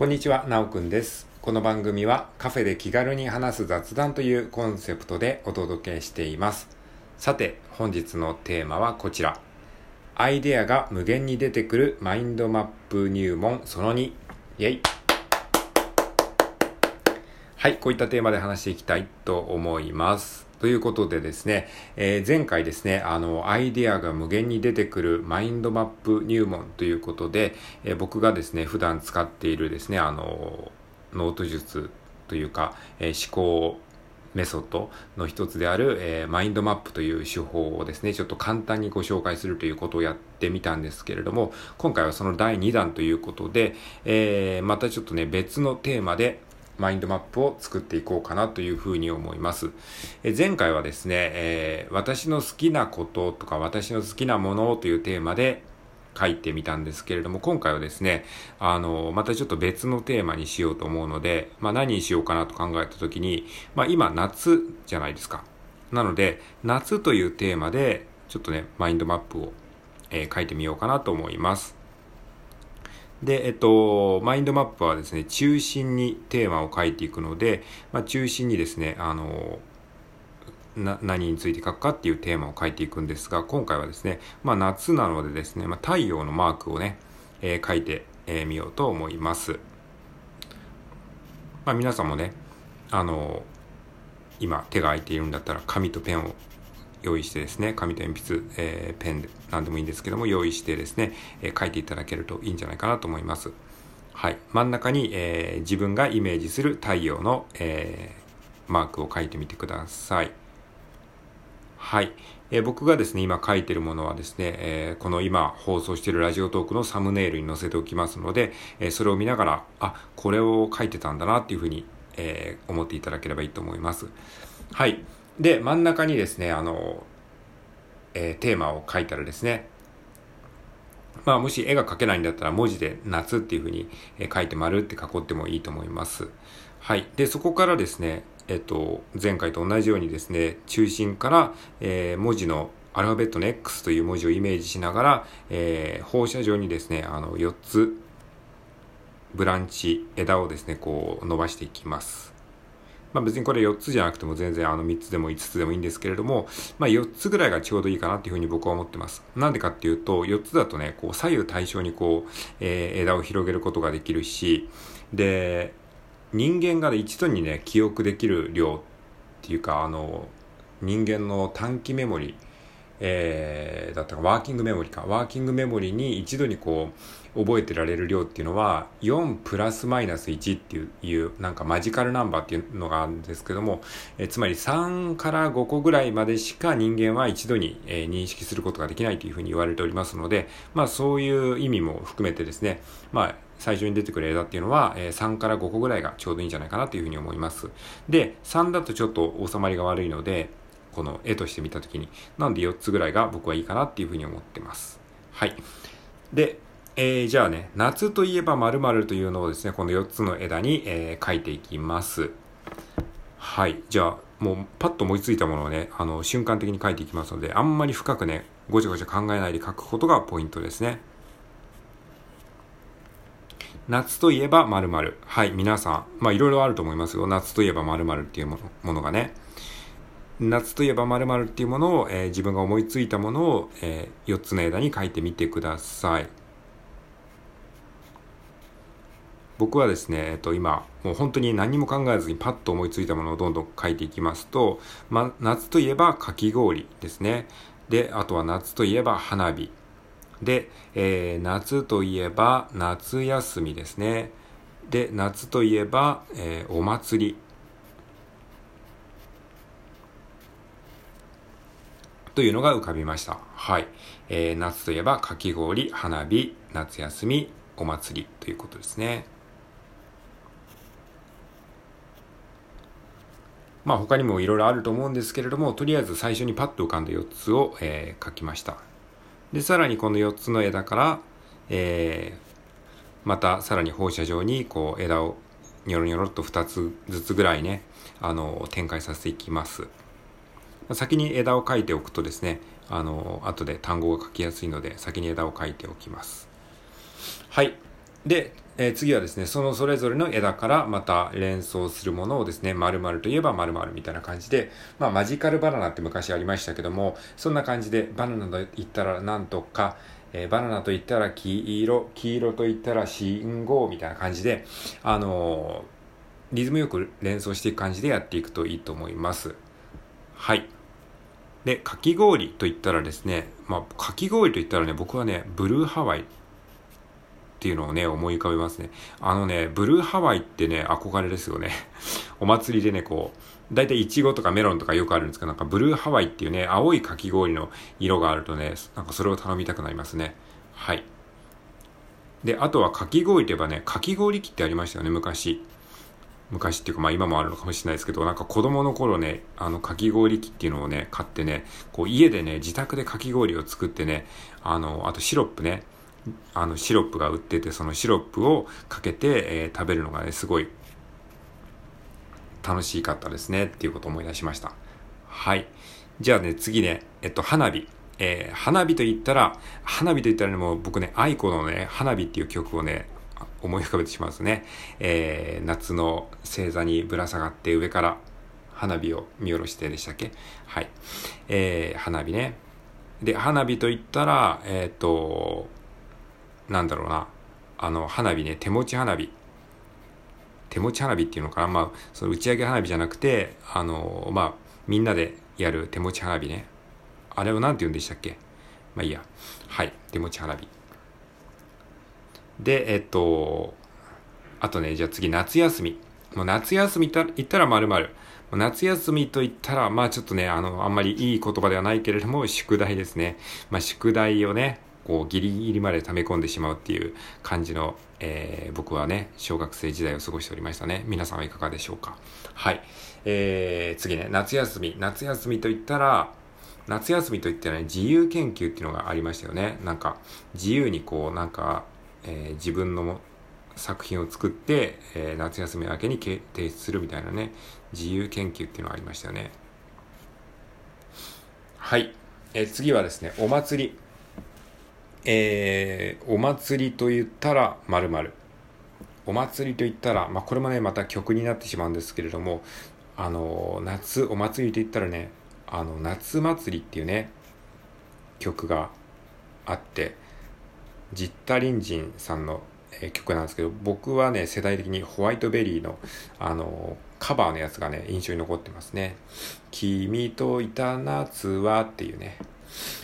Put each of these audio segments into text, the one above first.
こんにちは、なおくんです。この番組はカフェで気軽に話す雑談というコンセプトでお届けしています。さて、本日のテーマはこちら。アイデアが無限に出てくるマインドマップ入門その2。イェイはい、こういったテーマで話していきたいと思います。ということでですね、えー前回ですね、あの、アイデアが無限に出てくるマインドマップ入門ということで、えー僕がですね、普段使っているですね、あの、ノート術というか、えー思考メソッドの一つである、えーマインドマップという手法をですね、ちょっと簡単にご紹介するということをやってみたんですけれども、今回はその第2弾ということで、えーまたちょっとね、別のテーマでマインドマップを作っていこうかなというふうに思います。え前回はですね、えー私の好きなこととか私の好きなものというテーマで書いてみたんですけれども、今回はですね、あの、またちょっと別のテーマにしようと思うので、まあ何にしようかなと考えたときに、まあ今夏じゃないですか。なので、夏というテーマで、ちょっとね、マインドマップを、えー書いてみようかなと思います。で、えっと、マインドマップはですね、中心にテーマを書いていくので、まあ、中心にですね、あの、な何について書くかっていうテーマを書いていくんですが、今回はですね、まあ、夏なのでですね、まあ、太陽のマークをね、えー書いてみ、えーようと思います。まあ、皆さんもね、あの、今手が空いているんだったら紙とペンを用意してですね、紙と鉛筆、えーペン何でもいいんですけども、用意してですね、え書いていただけるといいんじゃないかなと思います。はい。真ん中に、え自分がイメージする太陽の、えマークを書いてみてください。はい。えー僕がですね、今書いてるものはですね、えーこの今放送しているラジオトークのサムネイルに載せておきますので、えーそれを見ながら、あ、これを書いてたんだなっていうふうに、え思っていただければいいと思います。はい。で、真ん中にですね、あの、えーテーマを書いたらですね、まあ、もし絵が描けないんだったら文字で夏っていうふうに書いて丸って囲ってもいいと思います。はい。で、そこからですね、えっと、前回と同じようにですね、中心から、えー文字のアルファベットの X という文字をイメージしながら、えー放射状にですね、あの、4つ、ブランチ、枝をですね、こう伸ばしていきます。まあ別にこれ4つじゃなくても全然あの3つでも5つでもいいんですけれども、まあ4つぐらいがちょうどいいかなっていうふうに僕は思ってます。なんでかっていうと、4つだとね、こう左右対称にこう、えー枝を広げることができるし、で、人間が一度にね、記憶できる量っていうか、あの、人間の短期メモリ、えーだったかワーキングメモリか。ワーキングメモリに一度にこう、覚えてられる量っていうのは、4プラスマイナス1っていう、なんかマジカルナンバーっていうのがあるんですけども、えーつまり3から5個ぐらいまでしか人間は一度に、えー認識することができないというふうに言われておりますので、まあそういう意味も含めてですね、まあ最初に出てくる枝っていうのは、え3から5個ぐらいがちょうどいいんじゃないかなというふうに思います。で、3だとちょっと収まりが悪いので、この絵として見たときに、なんで4つぐらいが僕はいいかなっていうふうに思ってます。はい。で、えーじゃあね、夏といえば〇〇というのをですね、この4つの枝に、えー書いていきます。はい。じゃあ、もうパッと思いついたものをね、あの、瞬間的に書いていきますので、あんまり深くね、ごちゃごちゃ考えないで書くことがポイントですね。夏といえば〇〇。はい、皆さん。まあ、いろいろあると思いますよ。夏といえば〇〇っていうものものがね。夏といえば〇〇っていうものを、えー自分が思いついたものを、え4つの枝に書いてみてください。僕はですね、えっと、今、もう本当に何も考えずにパッと思いついたものをどんどん書いていきますと、ま、夏といえばかき氷ですね。で、あとは夏といえば花火。で、えー夏といえば夏休みですね。で、夏といえば、えーお祭り。というのが浮かびました。はい。えー夏といえばかき氷、花火、夏休み、お祭りということですね。まあ他にもいろいろあると思うんですけれども、とりあえず最初にパッと浮かんだ4つを、えー書きました。で、さらにこの4つの枝から、えーまたさらに放射状にこう枝をニョロニョロっと2つずつぐらいね、あの、展開させていきます。先に枝を描いておくとですね、あの、後で単語が書きやすいので、先に枝を描いておきます。はい。で、えー、次はですね、そのそれぞれの枝からまた連想するものをですね、〇〇といえば〇〇みたいな感じで、まあマジカルバナナって昔ありましたけども、そんな感じでバナナと言ったらなんとか、えー、バナナと言ったら黄色、黄色と言ったら信号みたいな感じで、あのー、リズムよく連想していく感じでやっていくといいと思います。はい。で、かき氷と言ったらですね、まあ、かき氷と言ったらね、僕はね、ブルーハワイっていうのをね、思い浮かべますね。あのね、ブルーハワイってね、憧れですよね。お祭りでね、こう、だいたいイチゴとかメロンとかよくあるんですけど、なんかブルーハワイっていうね、青いかき氷の色があるとね、なんかそれを頼みたくなりますね。はい。で、あとはかき氷といえばね、かき氷機ってありましたよね、昔。昔っていうか、まあ今もあるのかもしれないですけど、なんか子供の頃ね、あのかき氷機っていうのをね、買ってね、こう家でね、自宅でかき氷を作ってね、あの、あとシロップね、あのシロップが売っててそのシロップをかけて、えー、食べるのがねすごい楽しかったですねっていうことを思い出しました。はい。じゃあね次ねえっと花火。えー、花火と言ったら花火と言ったらねもう僕ね愛子のね花火っていう曲をね思い浮かべてしまうんですね、えー、夏の星座にぶら下がって上から花火を見下ろしてでしたっけ？はい。えー、花火ね。で、花火と言ったら、えっ、ー、と、なんだろうな、あの、花火ね、手持ち花火。手持ち花火っていうのかなまあ、その打ち上げ花火じゃなくて、あの、まあ、みんなでやる手持ち花火ね。あれを何て言うんでしたっけ？まあいいや。はい、手持ち花火。で、えっと、あとね、じゃあ次、夏休み。もう夏休みと言ったら〇〇。夏休みと言ったら、まあちょっとね、あの、あんまりいい言葉ではないけれども、宿題ですね。まあ宿題をね、こうギリギリまで溜め込んでしまうっていう感じの、えー、僕はね、小学生時代を過ごしておりましたね。皆さんはいかがでしょうか。はい。えー、次ね、夏休み。夏休みと言ったら、夏休みといったらね、自由研究っていうのがありましたよね。なんか、自由にこう、なんか、えー、自分の作品を作って、えー、夏休み明けに提出するみたいなね、自由研究っていうのがありましたよね。はい。えー、次はですね、お祭り。えー、お祭りと言ったら〇〇お祭りと言ったら、まあ、これもねまた曲になってしまうんですけれどもあの夏お祭りと言ったらねあの夏祭りっていうね曲があってジッタリンジンさんの、え、曲なんですけど僕はね世代的にホワイトベリーのあのカバーのやつがね印象に残ってますね「君といた夏は」っていうね、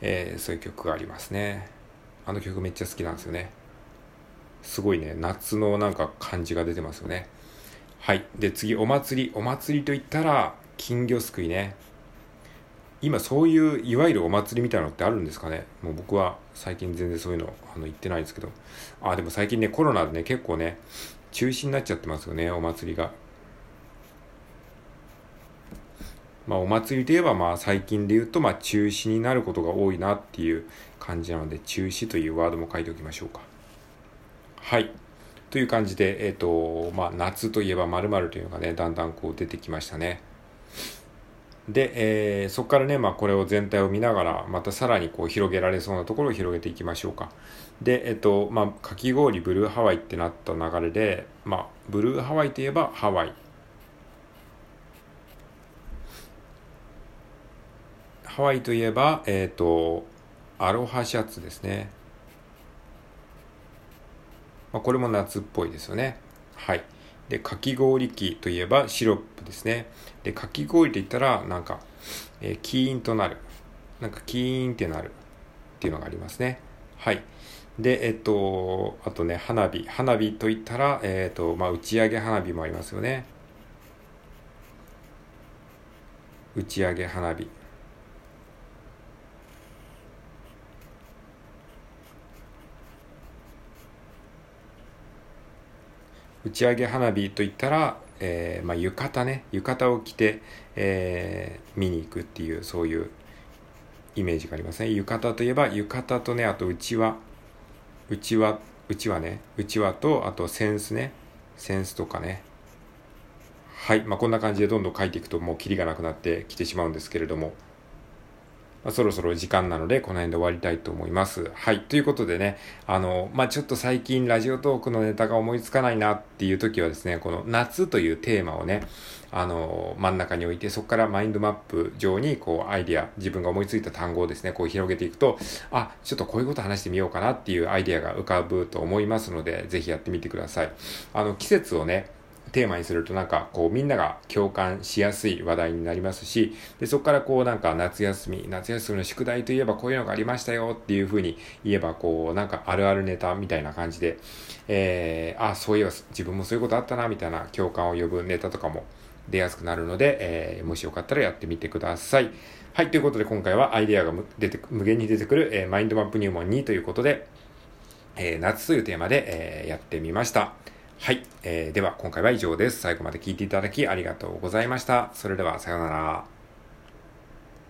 えー、そういう曲がありますねあの曲めっちゃ好きなんですよね。すごいね、夏のなんか感じが出てますよね。はい。で、次、お祭り。お祭りといったら、金魚すくいね。今そういういわゆるお祭りみたいなのってあるんですかね？もう僕は最近全然そういうのあの言ってないんですけどあでも最近ねコロナでね結構ね中止になっちゃってますよねお祭りがまあお祭りといえばまあ最近で言うとまあ中止になることが多いなっていう感じなので、中止というワードも書いておきましょうか。はい。という感じで、えっ、ー、と、まあ、夏といえば〇〇というのがね、だんだんこう出てきましたね。で、えー、そこからね、まあ、これを全体を見ながら、またさらにこう広げられそうなところを広げていきましょうか。で、えっ、と、まあ、かき氷ブルーハワイってなった流れで、まあ、ブルーハワイといえばハワイ。ハワイといえば、えっ、ー、と、アロハシャツですね。まあ、これも夏っぽいですよね。はい。で、かき氷機といえばシロップですね。で、かき氷って言ったら、なんか、えー、キーンとなる。なんかキーンってなるっていうのがありますね。はい。で、えっと、あとね、花火。花火といったら、えっと、まあ、打ち上げ花火もありますよね。打ち上げ花火。打ち上げ花火といったら、えー、まあ、浴衣ね。浴衣を着て、えー、見に行くっていうそういうイメージがありますね。浴衣といえば浴衣とねあとうちわうちわうちわね。うちわとあと扇子ね。扇子とかね。はい。まあこんな感じでどんどん書いていくともうキリがなくなってきてしまうんですけれども。まあ、そろそろ時間なので、この辺で終わりたいと思います。はい。ということでね、あの、まあ、ちょっと最近ラジオトークのネタが思いつかないなっていう時はですね、この夏というテーマをね、あの、真ん中に置いて、そこからマインドマップ上に、こう、アイディア、自分が思いついた単語をですね、こう広げていくと、あ、ちょっとこういうこと話してみようかなっていうアイディアが浮かぶと思いますので、ぜひやってみてください。あの、季節をね、テーマにするとなんかこうみんなが共感しやすい話題になりますし、でそこからこうなんか夏休み、夏休みの宿題といえばこういうのがありましたよっていうふうに言えばこうなんかあるあるネタみたいな感じで、えー、あ、そういえば自分もそういうことあったなみたいな共感を呼ぶネタとかも出やすくなるので、えー、もしよかったらやってみてください。はい、ということで今回はアイデアが出て無限に出てくる、えー、マインドマップ入門2ということで、えー、夏というテーマで、え、やってみました。はい。えー、では、今回は以上です。最後まで聞いていただきありがとうございました。それでは、さようなら。